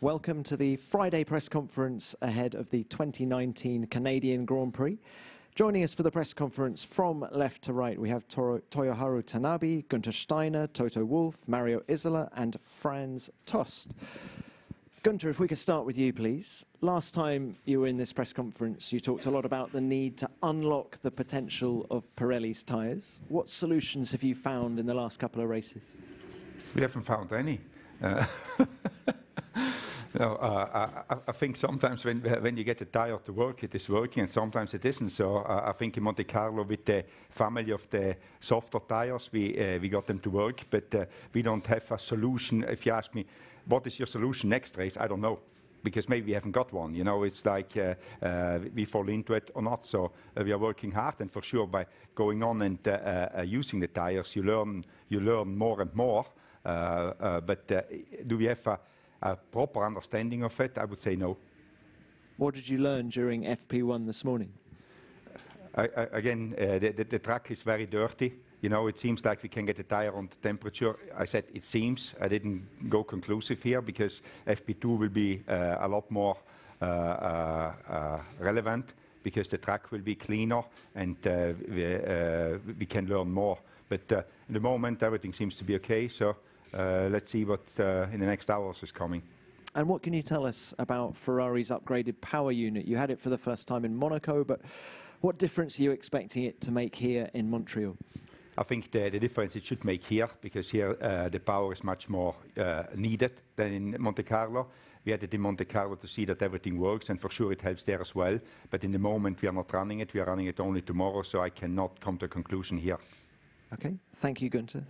Welcome to the Friday press conference ahead of the 2019 Canadian Grand Prix. Joining us for the press conference from left to right, we have Toro, Toyoharu Tanabe, Gunter Steiner, Toto Wolff, Mario Isola, and Franz Tost. Gunter, if we could start with you, please. Last time you were in this press conference, you talked a lot about the need to unlock the potential of Pirelli's tyres. What solutions have you found in the last couple of races? We haven't found any. Uh, no, uh, I, I, think sometimes when, when you get a tire to work, it is working, and sometimes it isn't. So uh, I think in Monte Carlo, with the family of the softer tires, we uh, we got them to work, but uh, we don't have a solution. If you ask me, what is your solution next race? I don't know because maybe we haven't got one. You know, it's like uh, uh, we fall into it or not. So we are working hard, and for sure, by going on and using the tires, you learn you learn more and more. But do we have a, a, proper understanding of it? I would say no. What did you learn during FP1 this morning? I, I, again, the, the, the track is very dirty you know, it seems like we can get a tire on the temperature. I said it seems. I didn't go conclusive here because FP2 will be uh, a lot more uh, uh, uh, relevant because the track will be cleaner and uh, we, uh, we, can learn more. But in the moment, everything seems to be okay. So let's see what in the next hours is coming. And what can you tell us about Ferrari's upgraded power unit? You had it for the first time in Monaco, but what difference are you expecting it to make here in Montreal? I think the, the difference it should make here, because here uh, the power is much more uh, needed than in Monte Carlo. We had it in Monte Carlo to see that everything works, and for sure it helps there as well. But in the moment, we are not running it. We are running it only tomorrow, so I cannot come to a conclusion here. Okay, thank you, Gunther.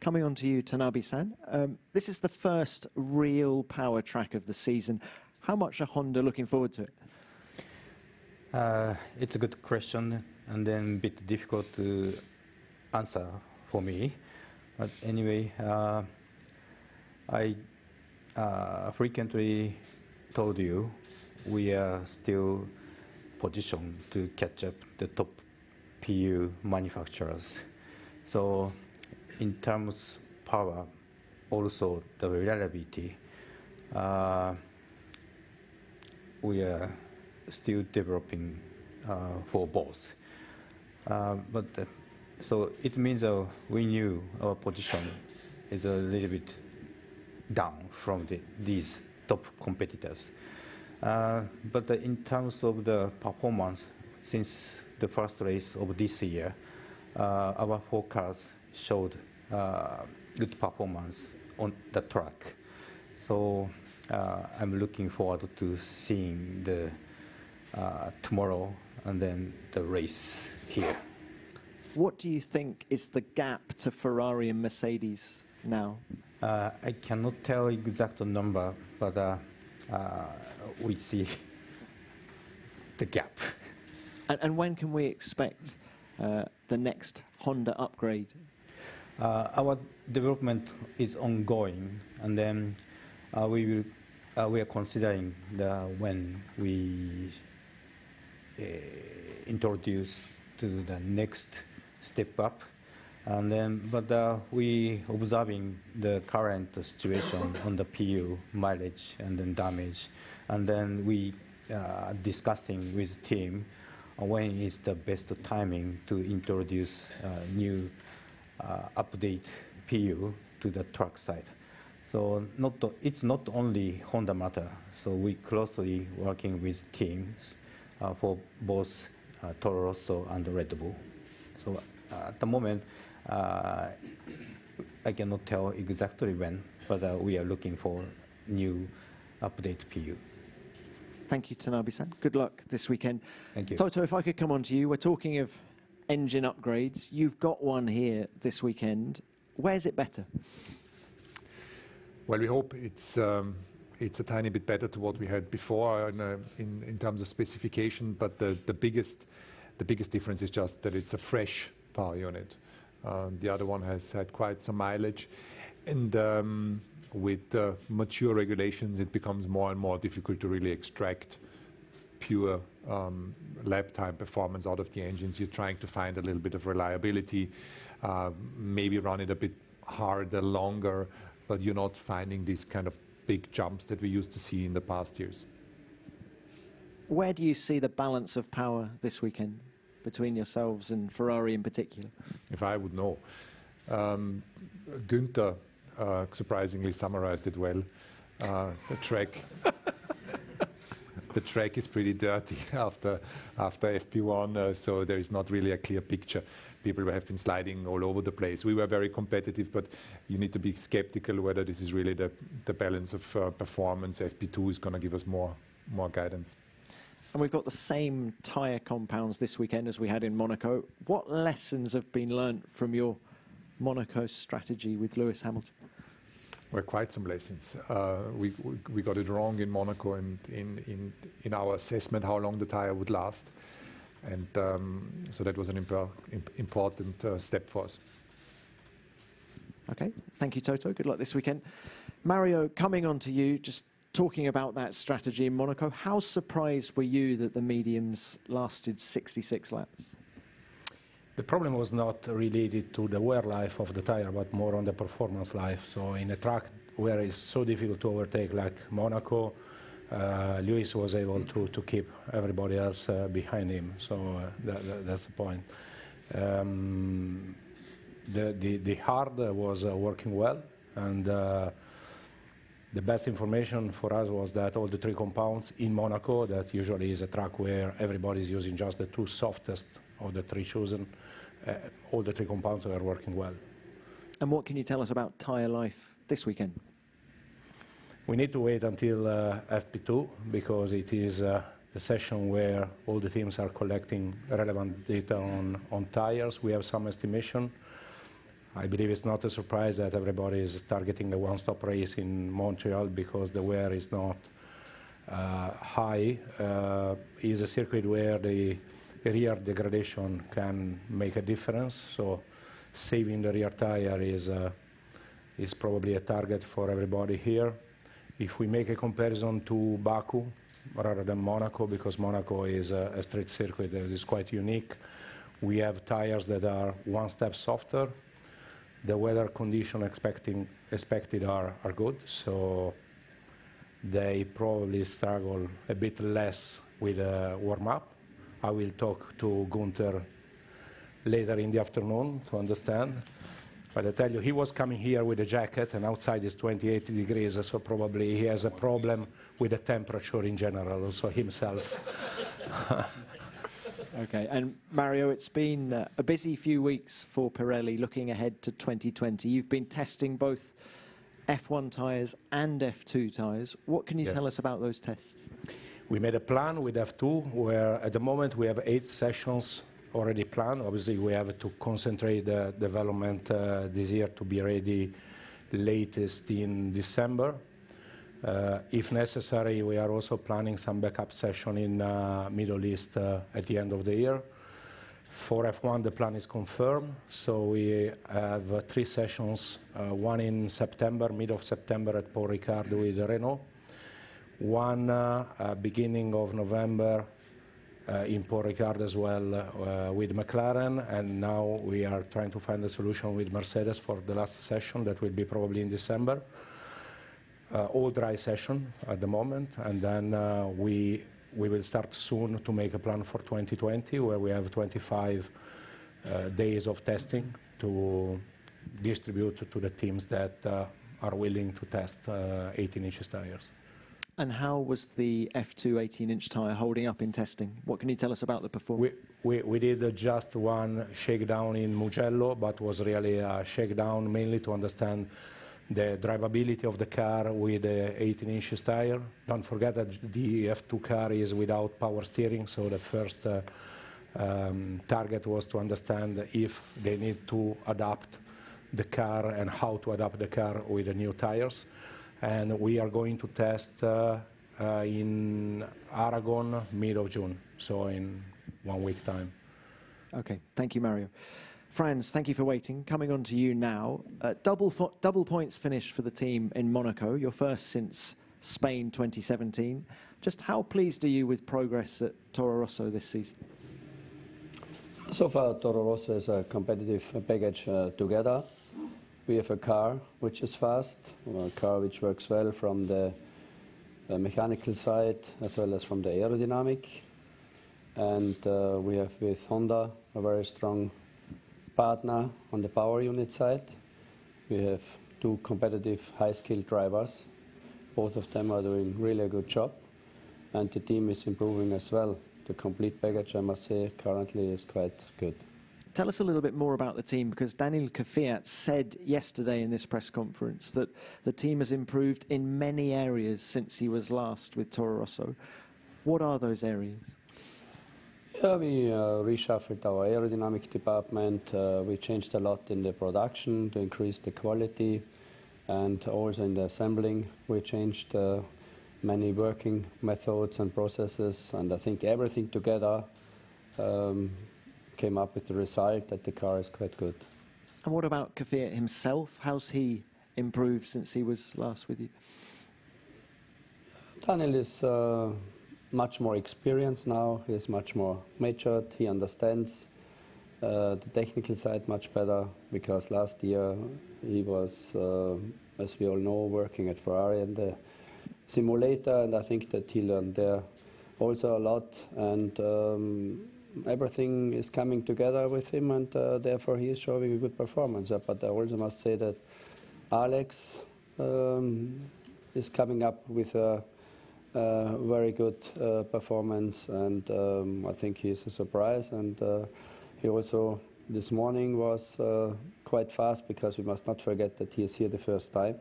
Coming on to you, Tanabe-san. Um, this is the first real power track of the season. How much are Honda looking forward to it? Uh, it's a good question, and then a bit difficult to answer for me. But anyway, uh, I uh, frequently told you we are still positioned to catch up the top PU manufacturers. So in terms of power, also the reliability, uh, we are still developing uh, for both. Uh, but so it means uh, we knew our position is a little bit down from the, these top competitors. Uh, but uh, in terms of the performance, since the first race of this year, uh, our forecast showed uh, good performance on the track. So uh, I'm looking forward to seeing the tomorrow and then the race here. What do you think is the gap to Ferrari and Mercedes now? Uh, I cannot tell exact number, but uh, uh, we see the gap. And, and, when can we expect uh, the next Honda upgrade? Uh, our development is ongoing, and then uh, we will, we are considering the, when we introduce to the next step up. And then, but uh, we observing the current situation on the PU mileage and then damage, and then we uh, discussing with team uh, when is the best timing to introduce uh, new uh, update PU to the truck side. So not it's not only Honda matter. So we closely working with teams uh, for both Toro Rosso and Red Bull. So uh, at the moment, uh, I cannot tell exactly when, but uh, we are looking for new update PU. Thank you, Tanabe-san. Good luck this weekend. Thank you. Toto, if I could come on to you, we're talking of engine upgrades. You've got one here this weekend. Where's it better? Well, we hope it's um, it's a tiny bit better to what we had before in, uh, in, in, terms of specification, but the, the biggest the biggest difference is just that it's a fresh power unit. Uh, the other one has had quite some mileage. And um, with uh, mature regulations, it becomes more and more difficult to really extract pure lap time performance out of the engines. You're trying to find a little bit of reliability, uh, maybe run it a bit harder, longer, but you're not finding these kind of big jumps that we used to see in the past years. Where do you see the balance of power this weekend between yourselves and Ferrari in particular? If I would know. Um, Günther uh, surprisingly summarized it well. Uh, the track the track is pretty dirty after after FP1, uh, so there is not really a clear picture. People have been sliding all over the place. We were very competitive, but you need to be skeptical whether this is really the, the balance of uh, performance. FP2 is going to give us more more guidance. And we've got the same tyre compounds this weekend as we had in Monaco. What lessons have been learnt from your Monaco strategy with Lewis Hamilton? Well, quite some lessons. Uh, we, we, we got it wrong in Monaco and in, in, in our assessment how long the tire would last. And um, so that was an imp important uh, step for us. Okay, thank you, Toto. Good luck this weekend. Mario, coming on to you, just talking about that strategy in Monaco, how surprised were you that the mediums lasted 66 laps? The problem was not related to the wear life of the tire, but more on the performance life. So in a track where it's so difficult to overtake like Monaco, uh, Lewis was able to, to keep everybody else uh, behind him. So uh, that, that, that's the point. Um, the, the, the, hard was uh, working well, and uh, the best information for us was that all the three compounds in Monaco, that usually is a track where everybody is using just the two softest of the three chosen, uh, all the three compounds are working well. And what can you tell us about tyre life this weekend? We need to wait until uh, FP2 because it is uh, the session where all the teams are collecting relevant data on, on tires. We have some estimation. I believe it's not a surprise that everybody is targeting a one-stop race in Montreal because the wear is not uh, high. Uh, is a circuit where the rear degradation can make a difference. So saving the rear tire is, uh, is probably a target for everybody here. If we make a comparison to Baku rather than Monaco, because Monaco is a, a street circuit that is quite unique, we have tires that are one step softer. The weather condition expected are, are good, so they probably struggle a bit less with a warm up. I will talk to Gunther later in the afternoon to understand. But I tell you, he was coming here with a jacket, and outside is 28 degrees, so probably he has a problem with the temperature in general, also himself. okay, and Mario, it's been uh, a busy few weeks for Pirelli looking ahead to 2020. You've been testing both F1 tyres and F2 tyres. What can you yeah. tell us about those tests? We made a plan with F2 where at the moment we have eight sessions already planned. Obviously, we have to concentrate the development uh, this year to be ready latest in December. Uh, if necessary, we are also planning some backup session in uh, Middle East at the end of the year. For F1, the plan is confirmed, so we have three sessions, one in September, mid of September at Paul Ricard with Renault, one uh, uh, beginning of November uh, in Paul Ricard as well with McLaren, and now we are trying to find a solution with Mercedes for the last session that will be probably in December. all dry session at the moment, and then we we will start soon to make a plan for 2020, where we have 25 days of testing to distribute to the teams that are willing to test 18 inches tires. And how was the F2 18-inch tyre holding up in testing? What can you tell us about the performance? We, we, we did just one shakedown in Mugello, but was really a shakedown mainly to understand the drivability of the car with the 18 inches tire. Don't forget that the F2 car is without power steering, so the first uh, um, target was to understand if they need to adapt the car and how to adapt the car with the new tires and we are going to test uh, uh, in Aragon mid of June, so in one week time. Okay, thank you, Mario. Franz, thank you for waiting. Coming on to you now. Uh, double, double points finish for the team in Monaco, your first since Spain 2017. Just how pleased are you with progress at Toro Rosso this season? So far, Toro Rosso is a competitive package uh, together. We have a car which is fast, a car which works well from the uh, mechanical side as well as from the aerodynamic. And uh, we have with Honda a very strong partner on the power unit side. We have two competitive high-skilled drivers. Both of them are doing really a good job, and the team is improving as well. The complete package, I must say, currently is quite good. Tell us a little bit more about the team because Daniel Kvyat said yesterday in this press conference that the team has improved in many areas since he was last with Toro Rosso. What are those areas? Yeah, we uh, reshuffled our aerodynamic department. Uh, we changed a lot in the production to increase the quality, and also in the assembling, we changed uh, many working methods and processes. And I think everything together um, came up with the result that the car is quite good. And what about Kvyat himself? How's he improved since he was last with you? Daniel is uh, much more experienced now. He is much more matured. He understands uh, the technical side much better because last year he was, uh, as we all know, working at Ferrari in the simulator, and I think that he learned there also a lot. And um, everything is coming together with him, and uh, therefore he is showing a good performance. but I also must say that Alex um, is coming up with a uh, very good uh, performance, and um, I think he is a surprise. And uh, he also this morning was uh, quite fast because we must not forget that he is here the first time.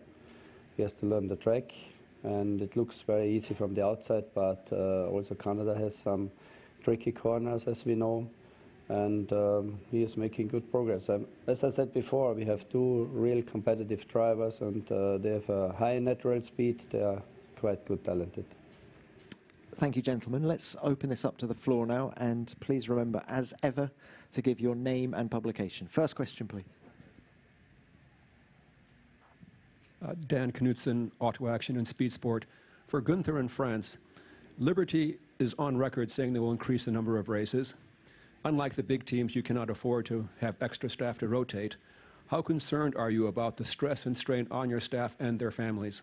He has to learn the track, and it looks very easy from the outside, but uh, also Canada has some tricky corners, as we know. And um, he is making good progress. Um, as I said before, we have two real competitive drivers, and uh, they have a high natural speed. They are quite good talented. Thank you, gentlemen. Let's open this up to the floor now, and please remember, as ever, to give your name and publication. First question, please. Uh, Dan Knutson, Auto Action and Speed Sport. For Gunther in Franz, Liberty is on record saying they will increase the number of races. Unlike the big teams, you cannot afford to have extra staff to rotate. How concerned are you about the stress and strain on your staff and their families?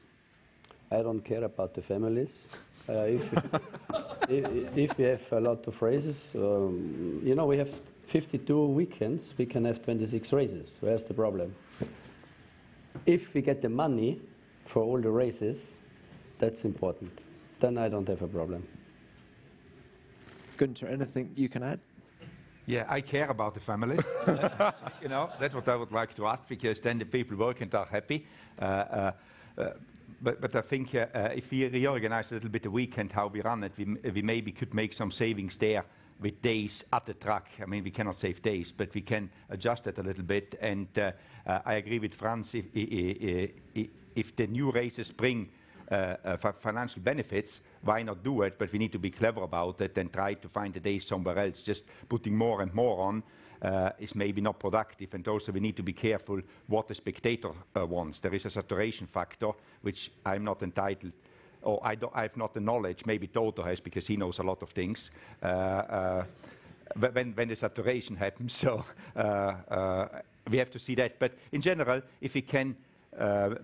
I don't care about the families. Uh, if, if, if, we have a lot of races, um, you know, we have 52 weekends, we can have 26 races. Where's the problem? If we get the money for all the races, that's important. Then I don't have a problem. Gunther, anything you can add? Yeah, I care about the family. you know, that's what I would like to add because then the people working are happy. Uh, uh, uh, but, but I think uh, uh, if we reorganize a little bit the weekend how we run it, we, we maybe could make some savings there with days at the track. I mean, we cannot save days, but we can adjust it a little bit. And uh, I agree with Franz, if, if, if the new races bring uh, uh, financial benefits, why not do it? But we need to be clever about it and try to find the days somewhere else. Just putting more and more on uh, is maybe not productive. And also we need to be careful what the spectator uh, wants. There is a saturation factor, which I'm not entitled or I, I, have not the knowledge, maybe Toto has because he knows a lot of things, uh, uh, when, when, the saturation happens. So uh, we have to see that. But in general, if we can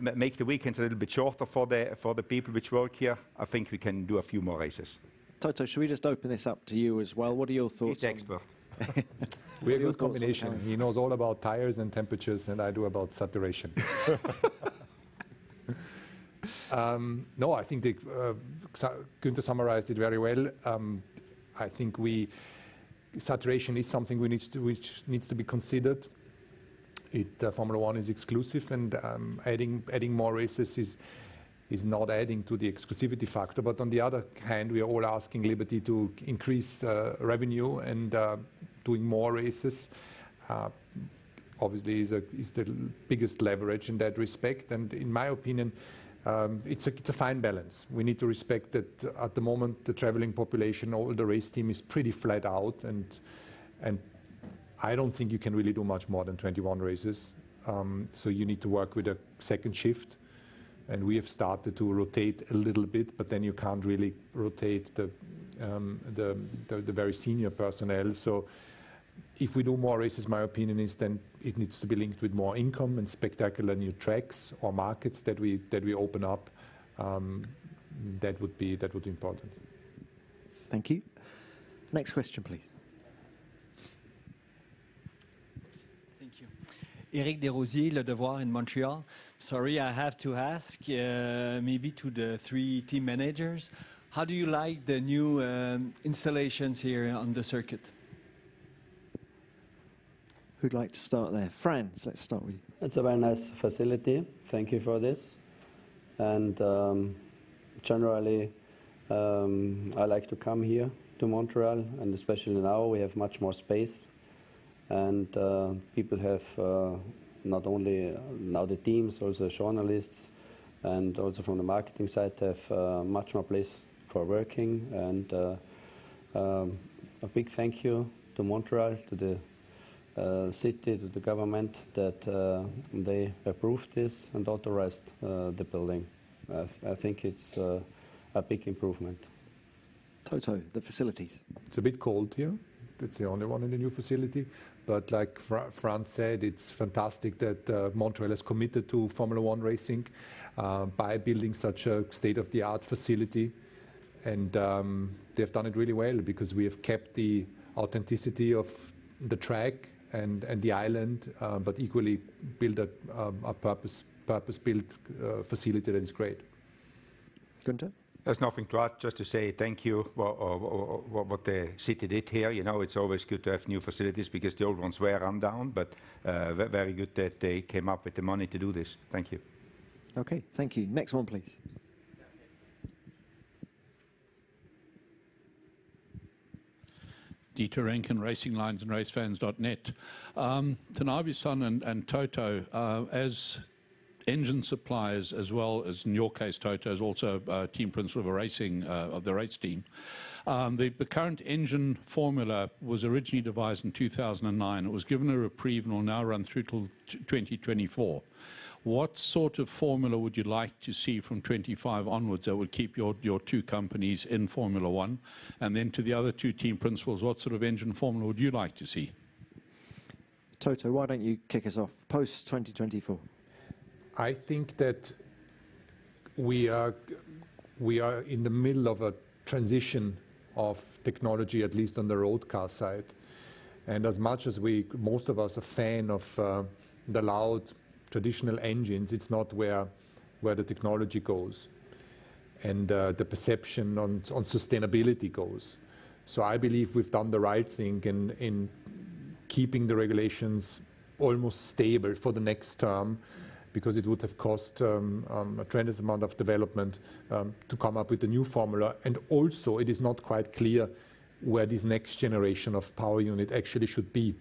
make the weekends a little bit shorter for the, for the people which work here, I think we can do a few more races. Toto, should we just open this up to you as well? What are your thoughts? He's the expert. We're a good combination. He knows all about tires and temperatures, and I do about saturation. um, no, I think the, uh, Günther summarized it very well. Um, I think saturation is something we need to, which needs to be considered. It, uh, Formula One is exclusive, and um, adding adding more races is is not adding to the exclusivity factor. But on the other hand, we are all asking Liberty to increase uh, revenue and uh, doing more races uh, obviously is, a, is, the biggest leverage in that respect. And in my opinion, um, it's, a, it's, a, fine balance. We need to respect that at the moment the traveling population, all the race team is pretty flat out, and and I don't think you can really do much more than 21 races. Um, so you need to work with a second shift, and we have started to rotate a little bit, but then you can't really rotate the um, the, the, the very senior personnel. So if we do more races, my opinion is then it needs to be linked with more income and spectacular new tracks or markets that we that we open up. Um, that would be that would be important. Thank you. Next question, please. Thank you. Eric Desrosiers, Le Devoir in Montreal. Sorry, I have to ask, uh, maybe to the three team managers, how do you like the new um, installations here on the circuit? Who'd like to start there? Franz, let's start with you. It's a very nice facility. Thank you for this. And um, generally, um, I like to come here to Montreal, and especially now we have much more space, and uh, people have uh, not only now the teams, also journalists, and also from the marketing side have uh, much more place for working. And uh, um, a big thank you to Montreal, to the uh, city, to the government that uh, they approved this and authorized uh, the building. I, I think it's uh, a big improvement. Toto, the facilities. It's a bit cold here. It's the only one in the new facility. But like Fra- Franz said, it's fantastic that uh, Montreal has committed to Formula One racing uh, by building such a state-of-the-art facility. And um, they've done it really well because we have kept the authenticity of the track and, and the island, uh, but equally build a, a purpose, purpose-built uh, facility that is great. Gunther? There's nothing to add, just to say thank you for what, what the city did here. You know, it's always good to have new facilities because the old ones were run down, but uh, very good that they came up with the money to do this. Thank you. Okay, thank you. Next one, please. Dieter Rencken, Racing Lines and RaceFans.net. Um, Tanabe-san and, and Toto, uh, as engine suppliers, as well as in your case, Toto is also uh, team principal of a racing uh, of the race team. Um, the, the, current engine formula was originally devised in 2009. It was given a reprieve and will now run through till 2024. What sort of formula would you like to see from 25 onwards that would keep your, your two companies in Formula One? And then to the other two team principals, what sort of engine formula would you like to see? Toto, why don't you kick us off post 2024? I think that we are we are in the middle of a transition of technology, at least on the road car side. And as much as we, most of us, are fan of uh, the loud traditional engines, it's not where where the technology goes and uh, the perception on, sustainability goes. So I believe we've done the right thing in, in keeping the regulations almost stable for the next term because it would have cost um, um, a tremendous amount of development um, to come up with a new formula. And also, it is not quite clear where this next generation of power unit actually should be.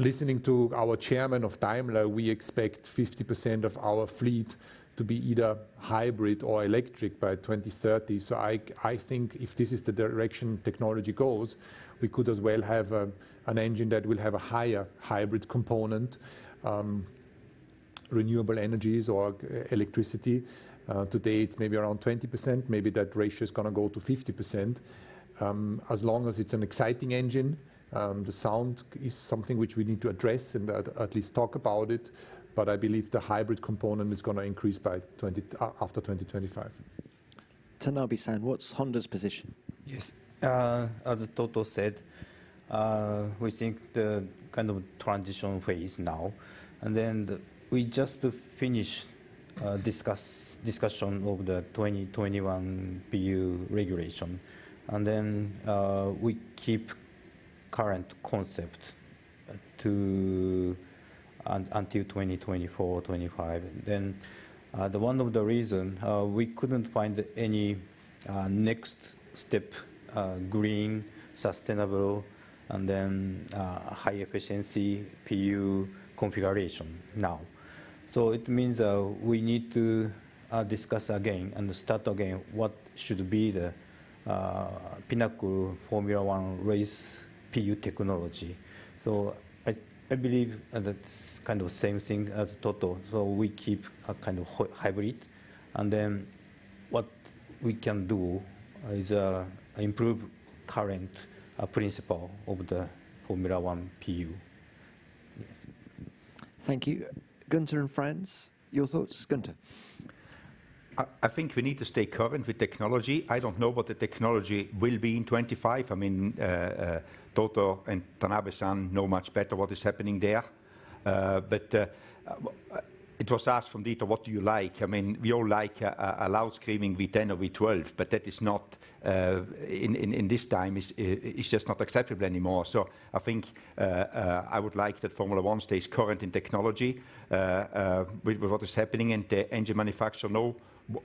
Listening to our chairman of Daimler, we expect 50% of our fleet to be either hybrid or electric by 2030. So I, think if this is the direction technology goes, we could as well have an engine that will have a higher hybrid component. Renewable energies or electricity. Uh, today it's maybe around 20%, maybe that ratio is going to go to 50%. Um, as long as it's an exciting engine, um, the sound is something which we need to address and at, at least talk about it. But I believe the hybrid component is going to increase by 20, uh, after 2025. Tanabe-san, what's Honda's position? Yes, uh, as Toto said, uh, we think the kind of transition phase now, and then the, we just finished uh, discuss discussion of the 2021 PU regulation, and then uh, we keep current concept to until 2024, 25. Then uh, the one of the reason uh, we couldn't find any uh, next step uh, green, sustainable, and then high efficiency PU configuration now. So it means uh, we need to uh, discuss again and start again what should be the uh, pinnacle Formula One race PU technology. So I, I believe that's kind of same thing as Toto. So we keep a kind of hybrid, and then what we can do is uh, improve current uh, principle of the Formula One PU. Thank you. Gunter and Franz, your thoughts? Gunter. I, think we need to stay current with technology. I don't know what the technology will be in 25. I mean, uh, uh, Toto and Tanabe-san know much better what is happening there. Uh, but uh, it was asked from Dieter, what do you like? I mean, we all like a, a loud screaming V10 or V12, but that is not, uh, in, in, in, this time, is, is just not acceptable anymore. So I think uh, uh, I would like that Formula One stays current in technology uh, uh, with, with, what is happening and the engine manufacturer know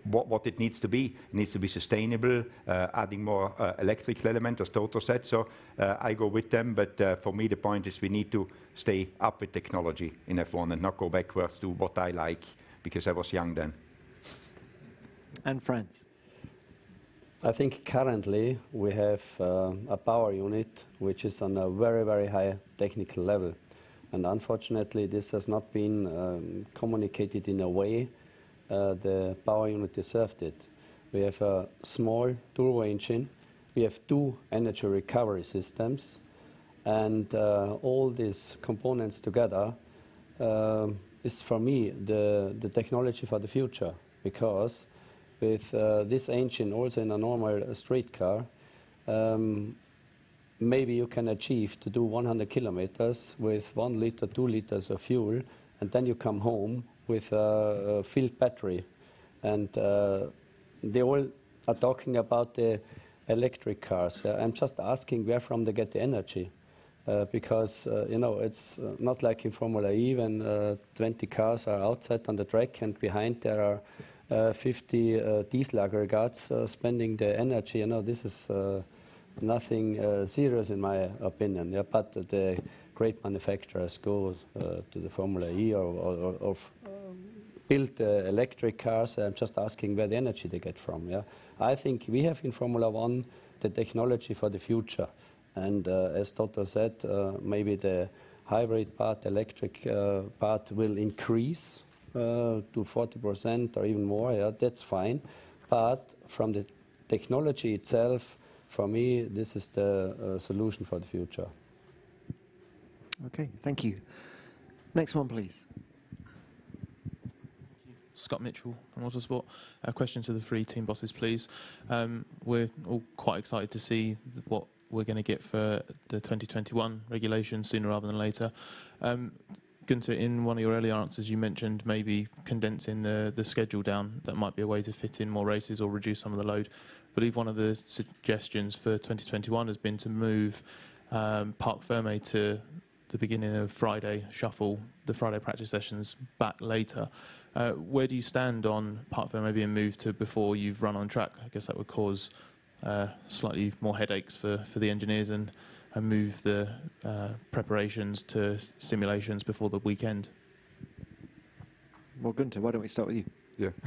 what, what, it needs to be. It needs to be sustainable, uh, adding more uh, electrical element, as Toto said. So uh, I go with them, but for me the point is we need to stay up with technology in F1 and not go backwards to what I like, because I was young then. And Franz? I think currently we have uh, a power unit which is on a very, very high technical level. And unfortunately, this has not been um, communicated in a way the power unit deserved it. We have a small turbo engine. We have two energy recovery systems. And uh, all these components together uh, is, for me, the, the technology for the future. Because with uh, this engine, also in a normal street car, um, maybe you can achieve to do 100 kilometers with one liter, two liters of fuel, and then you come home with a, filled battery. And uh, they all are talking about the electric cars. Uh, I'm just asking where from they get the energy. Uh, because uh, you know it's uh, not like in Formula E when uh, 20 cars are outside on the track and behind there are 50 diesel aggregates spending the energy. You know this is nothing serious in my opinion. Yeah, but the great manufacturers go to the Formula E or, or, or build uh, electric cars. I'm just asking where the energy they get from. Yeah, I think we have in Formula One the technology for the future, and uh, as Toto said, uh, maybe the hybrid part, electric part will increase to 40% or even more. Yeah, that's fine, but from the technology itself, for me, this is the solution for the future. Okay, thank you. Next one, please. Scott Mitchell from Autosport. A question to the three team bosses, please. Um, we're all quite excited to see what we're going to get for the 2021 regulation sooner rather than later. Um, Gunter, in one of your earlier answers, you mentioned maybe condensing the, the schedule down. That might be a way to fit in more races or reduce some of the load. I believe one of the suggestions for 2021 has been to move um, Parc Ferme to the beginning of Friday, shuffle the Friday practice sessions back later. Uh, where do you stand on Parc Ferme being moved to before you've run on track? I guess that would cause uh, slightly more headaches for, the engineers and, move the uh, preparations to simulations before the weekend. Well, Gunter, why don't we start with you? Yeah.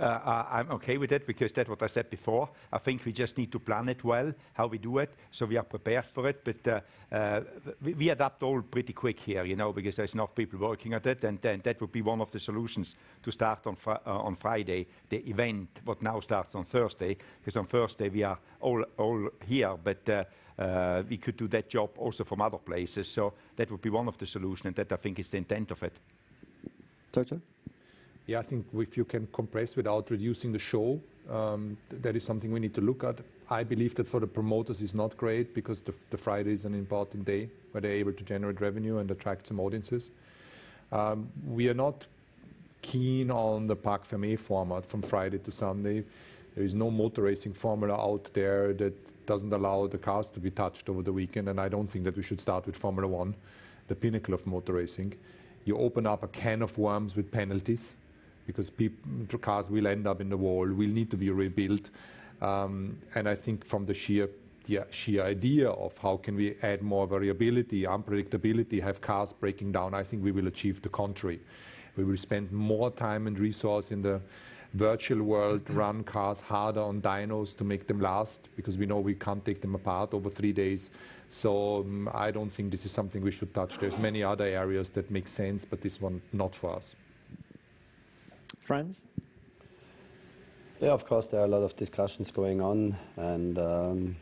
Uh, I'm okay with it because that's what I said before. I think we just need to plan it well, how we do it, so we are prepared for it. But uh, uh, we, we, adapt all pretty quick here, you know, because there's enough people working at it, and then that would be one of the solutions to start on, on Friday, the event, what now starts on Thursday, because on Thursday we are all, all here, but uh, uh, we could do that job also from other places. So that would be one of the solutions, and that I think is the intent of it. Toto? Yeah, I think if you can compress without reducing the show, um, that is something we need to look at. I believe that for the promoters is not great because the, the, Friday is an important day where they're able to generate revenue and attract some audiences. Um, we are not keen on the Parc Fermé format from Friday to Sunday. There is no motor racing formula out there that doesn't allow the cars to be touched over the weekend, and I don't think that we should start with Formula One, the pinnacle of motor racing. You open up a can of worms with penalties because cars will end up in the wall, will need to be rebuilt. Um, and I think from the sheer, the sheer idea of how can we add more variability, unpredictability, have cars breaking down, I think we will achieve the contrary. We will spend more time and resource in the virtual world, run cars harder on dynos to make them last, because we know we can't take them apart over three days. So um, I don't think this is something we should touch. There's many other areas that make sense, but this one not for us. Franz? Yeah, of course, there are a lot of discussions going on, and um,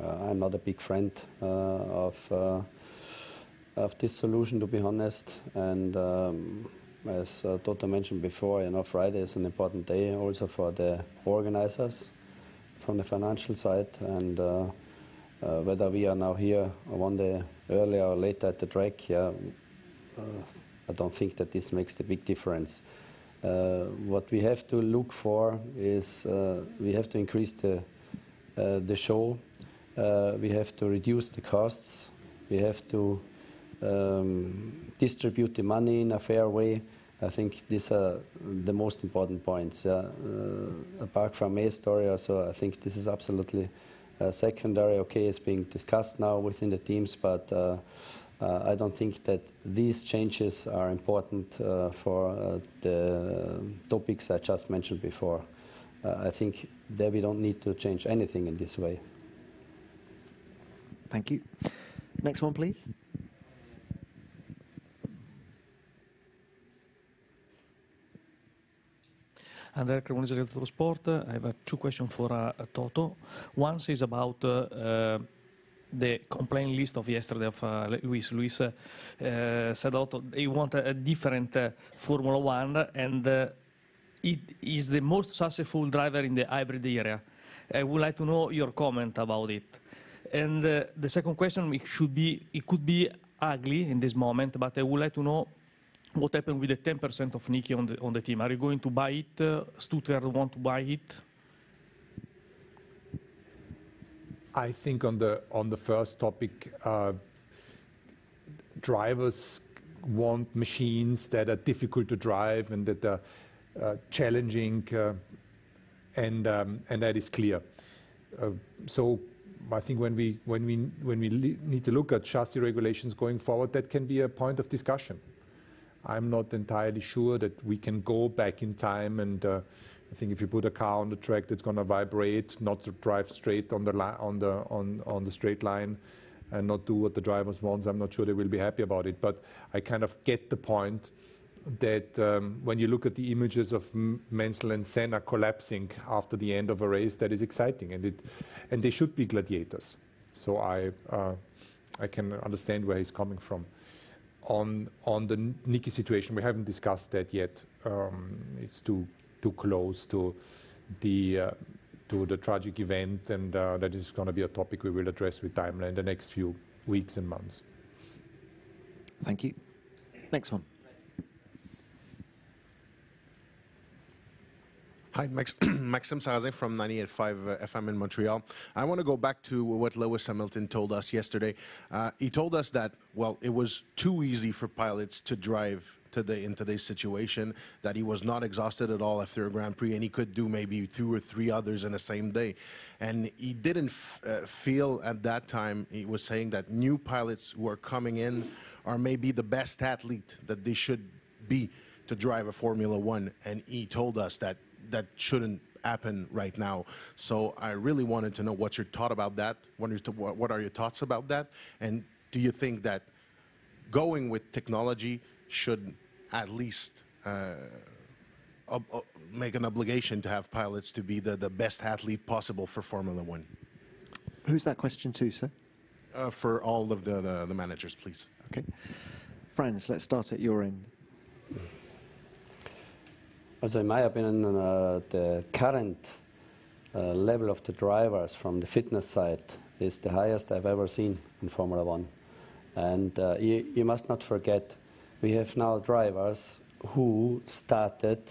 uh, I'm not a big friend uh, of uh, of this solution, to be honest. And um, as uh, Toto mentioned before, you know, Friday is an important day also for the organizers from the financial side. And uh, uh, whether we are now here one day earlier or later at the track, yeah, uh, I don't think that this makes the big difference. Uh, what we have to look for is uh, we have to increase the the show. we have to reduce the costs. We have to um, distribute the money in a fair way. I think these are the most important points. Uh, apart from May's story, also I think this is absolutely uh, secondary. Okay, it's being discussed now within the teams, but uh, I don't think that these changes are important uh, for uh, the topics I just mentioned before. Uh, I think that we don't need to change anything in this way. Thank you. Next one, please. Andrea Cremonese, Gazzetta Sport. I have uh, two questions for uh, Toto. One is about uh, uh, the complaint list of yesterday of uh, Lewis. Lewis uh, said Otto, he want a, a different Formula One and it is the most successful driver in the hybrid area. I would like to know your comment about it. And the second question, it should be, it could be ugly in this moment, but I would like to know what happened with the 10% of Niki on the, on the team? Are you going to buy it? Uh, Stuttgart want to buy it? I think on the on the first topic, uh, drivers want machines that are difficult to drive and that are uh, challenging, uh, and um, and that is clear. So I think when we when we when we need to look at chassis regulations going forward, that can be a point of discussion. I'm not entirely sure that we can go back in time and I think if you put a car on the track that's going to vibrate, not to drive straight on the on the on on the straight line, and not do what the drivers want, I'm not sure they will be happy about it. But I kind of get the point that um, when you look at the images of Mansell and Senna collapsing after the end of a race, that is exciting, and it and they should be gladiators. So I uh, I can understand where he's coming from on on the Niki situation, we haven't discussed that yet. Um, it's too close to the uh, tragic event, and uh, that is going to be a topic we will address with Daimler in the next few weeks and months. Thank you. Next one. Hi, Max, Maxime Sarrazin from 98.5 uh, FM in Montreal. I want to go back to what Lewis Hamilton told us yesterday. Uh, he told us that, well, it was too easy for pilots to drive today in today's situation, that he was not exhausted at all after a Grand Prix, and he could do maybe two or three others in the same day. And he didn't uh, feel at that time, he was saying that new pilots who are coming in are maybe the best athlete that they should be to drive a Formula One. And he told us that that shouldn't happen right now. So I really wanted to know what your thought about that. What are your thoughts about that? And do you think that going with technology should at least uh, uh, make an obligation to have pilots to be the, the best athlete possible for Formula One? Who's that question to, sir? Uh, for all of the, the, the managers, please. Okay. Franz, let's start at your end. Also in my opinion, uh, the current uh, level of the drivers from the fitness side is the highest I've ever seen in Formula One. And uh, you, you, must not forget, we have now drivers who started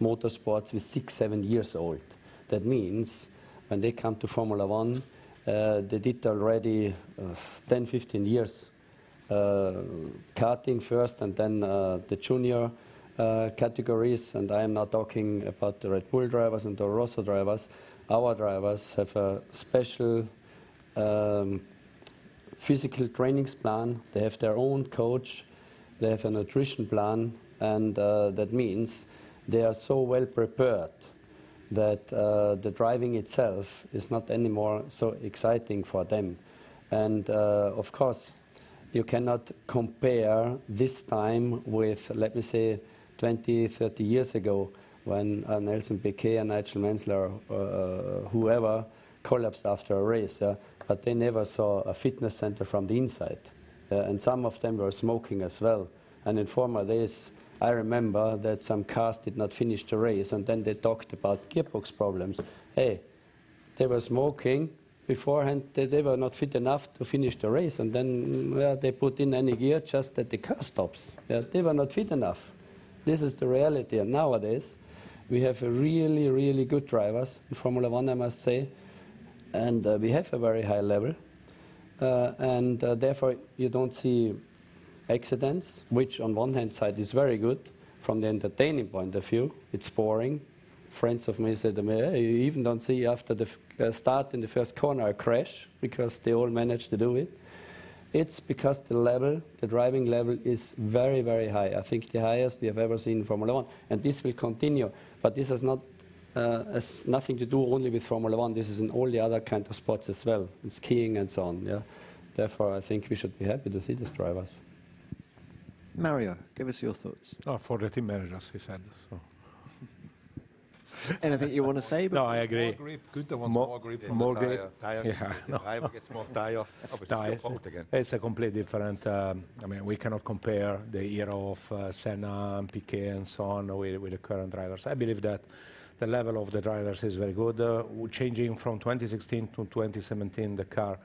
motorsports with six, seven years old. That means when they come to Formula One, uh, they did already uh, 10, 15 years uh, karting first and then the junior uh, categories, and I am not talking about the Red Bull drivers and the Rosso drivers. Our drivers have a special um, physical trainings plan. They have their own coach. They have a nutrition plan, and uh, that means they are so well prepared that uh, the driving itself is not anymore so exciting for them. And uh, of course, you cannot compare this time with, let me say, 20, 30 years ago when uh, Nelson Piquet and Nigel Mansell, uh, uh, whoever, collapsed after a race. but they never saw a fitness center from the inside. Uh, and some of them were smoking as well. And in former days, I remember that some cars did not finish the race, and then they talked about gearbox problems. Hey, they were smoking beforehand, they, they were not fit enough to finish the race, and then well, they put in any gear just that the car stops. Yeah, they were not fit enough. This is the reality, and nowadays we have really, really good drivers in Formula One, I must say, and uh, we have a very high level, and uh, therefore you don't see accidents, which on one hand side is very good from the entertaining point of view. It's boring. Friends of me said you even don't see after the uh, start in the first corner a crash because they all managed to do it. It's because the level, the driving level is very, very high. I think the highest we have ever seen in Formula One. And this will continue. But this has, not, uh, has nothing to do only with Formula One. This is in all the other kind of sports as well, in skiing and so on. Yeah? Therefore, I think we should be happy to see these drivers. Mario, give us your thoughts. Oh, for the team managers, he said. So. Anything you want to say? No, I agree. More grip. Günther wants More- more, grip from more the grip. tire. Tire, Yeah, the no. driver gets more tire. Obviously, No, it's it's, your again. it's a completely different. Um, I mean, we cannot compare the era of uh, Senna and Piquet and so on with, with the current drivers. I believe that the level of the drivers is very good. Uh, changing from 2016 to 2017, the car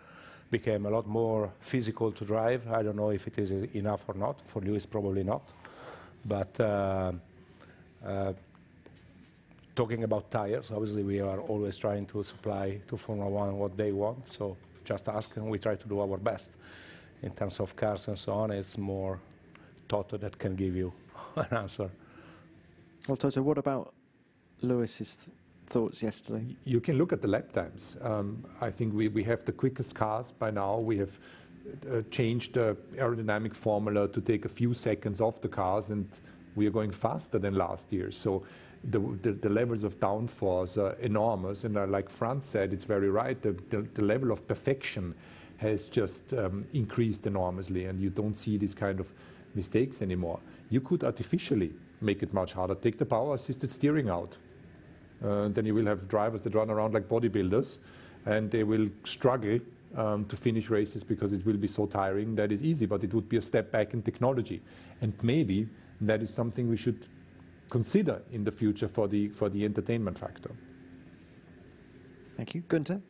became a lot more physical to drive. I don't know if it is enough or not. For Lewis, probably not. But uh, uh, talking about tires, obviously we are always trying to supply to Formula One what they want. So just ask and we try to do our best. In terms of cars and so on, it's more Toto that can give you an answer. Well, Toto, what about Lewis's th- thoughts yesterday? You can look at the lap times. Um, I think we, we have the quickest cars by now. We have uh, changed the aerodynamic formula to take a few seconds off the cars, and we are going faster than last year. So the, the, the levels of downforce are enormous. And uh, like Franz said, it's very right. The, the, the level of perfection has just um, increased enormously, and you don't see these kind of mistakes anymore. You could artificially make it much harder. Take the power assisted steering out. Uh, then you will have drivers that run around like bodybuilders, and they will struggle um, to finish races because it will be so tiring. That is easy, but it would be a step back in technology, and maybe that is something we should consider in the future for the for the entertainment factor. Thank you. Gunther?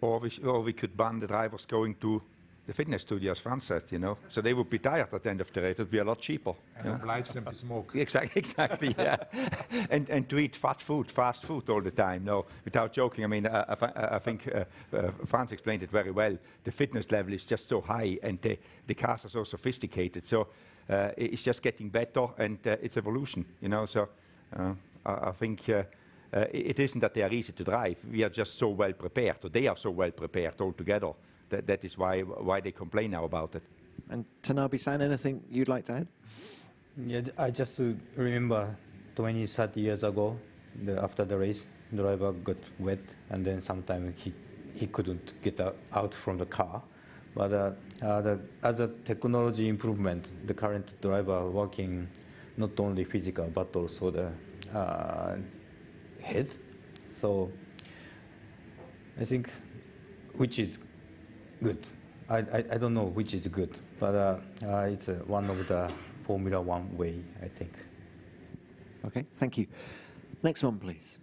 Or we, or we could ban the drivers going to the fitness studio, as Franz said, you know. So they would be tired at the end of the race. It would be a lot cheaper. And oblige them to smoke. Exactly, exactly, yeah. and, and to eat fast food, fast food all the time. No, without joking, I mean, I, I, I think uh, uh, Franz explained it very well. The fitness level is just so high and the, the cars are so sophisticated. So uh, it's just getting better and uh, it's evolution, you know. So uh, I, I think uh, uh, it it isn't that they are easy to drive. We are just so well prepared, or they are so well prepared altogether. That, that is why, why they complain now about it. And Tanabe-san, anything you'd like to add? Yeah, j- I just remember 20, 30 years ago, the, after the race, the driver got wet, and then sometimes he, he couldn't get out, out from the car. But uh, uh, the, as a technology improvement, the current driver working not only physical but also the uh, head. So I think which is good. I, I, I don't know which is good, but uh, uh, it's uh, one of the Formula One way, I think. Okay, thank you. Next one, please.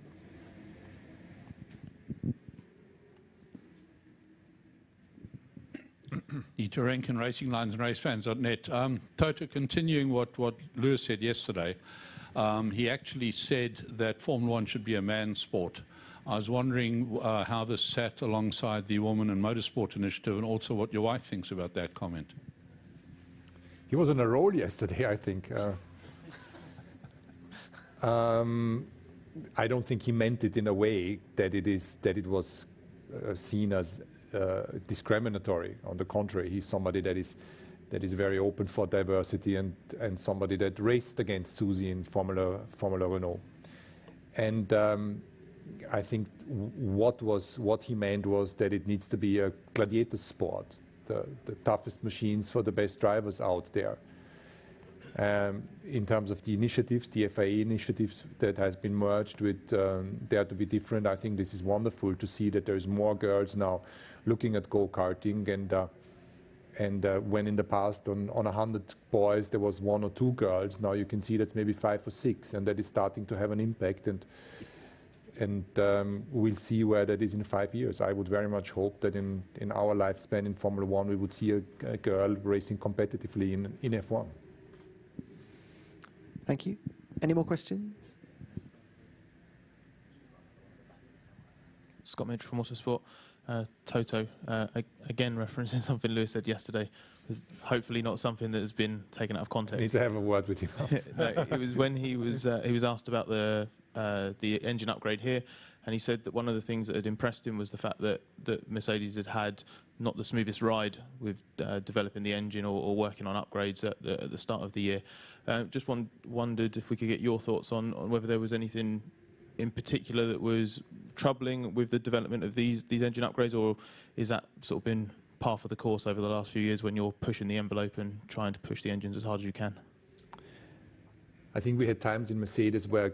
Dieter Rencken, Racing Lines and RaceFans.net. Um, Toto, continuing what, what Lewis said yesterday, um, he actually said that Formula One should be a man's sport. I was wondering uh, how this sat alongside the Woman in Motorsport initiative and also what your wife thinks about that comment. He was on a roll yesterday, I think. Uh, um, I don't think he meant it in a way that it is that it was uh, seen as uh, discriminatory. On the contrary, he's somebody that is that is very open for diversity and and somebody that raced against Susie in Formula Formula Renault. And um, I think what was what he meant was that it needs to be a gladiator sport, the, the toughest machines for the best drivers out there. Um, in terms of the initiatives, the FIA initiatives that has been merged with um, Dare to be Different, I think this is wonderful to see that there's more girls now looking at go-karting and uh, And uh, when in the past on, on 100 boys there was one or two girls, now you can see that's maybe five or six, and that is starting to have an impact. And and um, we'll see where that is in five years. I would very much hope that in, in our lifespan in Formula One, we would see a, a girl racing competitively in, in F1. Thank you. Any more questions? Scott Mitch from Autosport. Uh, Toto, uh, again referencing something Lewis said yesterday, hopefully not something that has been taken out of context. I need to have a word with you. no, it was when he was uh, he was asked about the uh, the engine upgrade here, and he said that one of the things that had impressed him was the fact that, that Mercedes had had not the smoothest ride with uh, developing the engine or, or, working on upgrades at the, at the start of the year. Uh, just one, wondered if we could get your thoughts on, on whether there was anything in particular that was troubling with the development of these these engine upgrades, or is that sort of been par for the course over the last few years when you're pushing the envelope and trying to push the engines as hard as you can? I think we had times in Mercedes where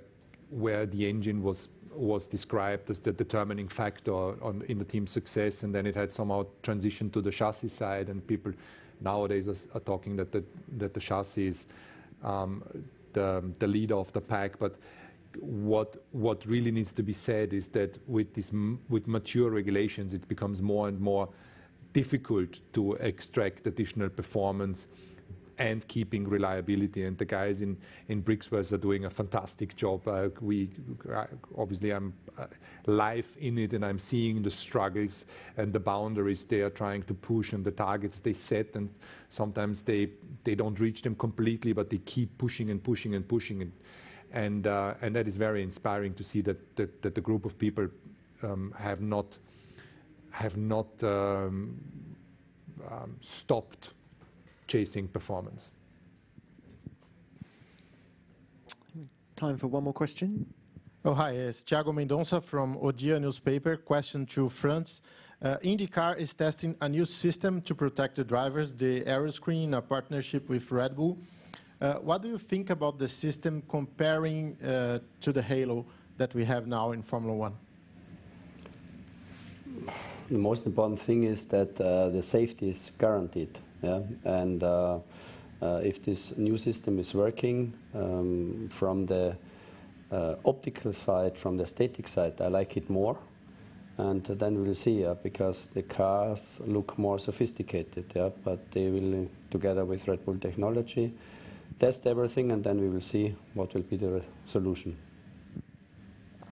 where the engine was was described as the determining factor on, in the team's success, and then it had somehow transitioned to the chassis side, and people nowadays are, are talking that the that the chassis is um, the, the leader of the pack. But what what really needs to be said is that with this with mature regulations, it becomes more and more difficult to extract additional performance and keeping reliability. And the guys in, in Brixworth are doing a fantastic job. Uh, we obviously I'm uh, live in it, and I'm seeing the struggles and the boundaries they are trying to push and the targets they set. And sometimes they they don't reach them completely, but they keep pushing and pushing and pushing. And and, uh, and that is very inspiring to see that that, that the group of people um, have not have not um, um, stopped chasing performance. Time for one more question. Oh, hi, it's Thiago Mendonça from O Dia newspaper. Question to Franz. Uh, IndyCar is testing a new system to protect the drivers, the Aeroscreen, a partnership with Red Bull. Uh, what do you think about the system comparing uh, to the Halo that we have now in Formula One? The most important thing is that uh, the safety is guaranteed. Yeah? And uh, uh, if this new system is working um, from the uh, optical side, from the static side, I like it more. And then we'll see, yeah, because the cars look more sophisticated, yeah, but they will, together with Red Bull technology, test everything, and then we will see what will be the solution.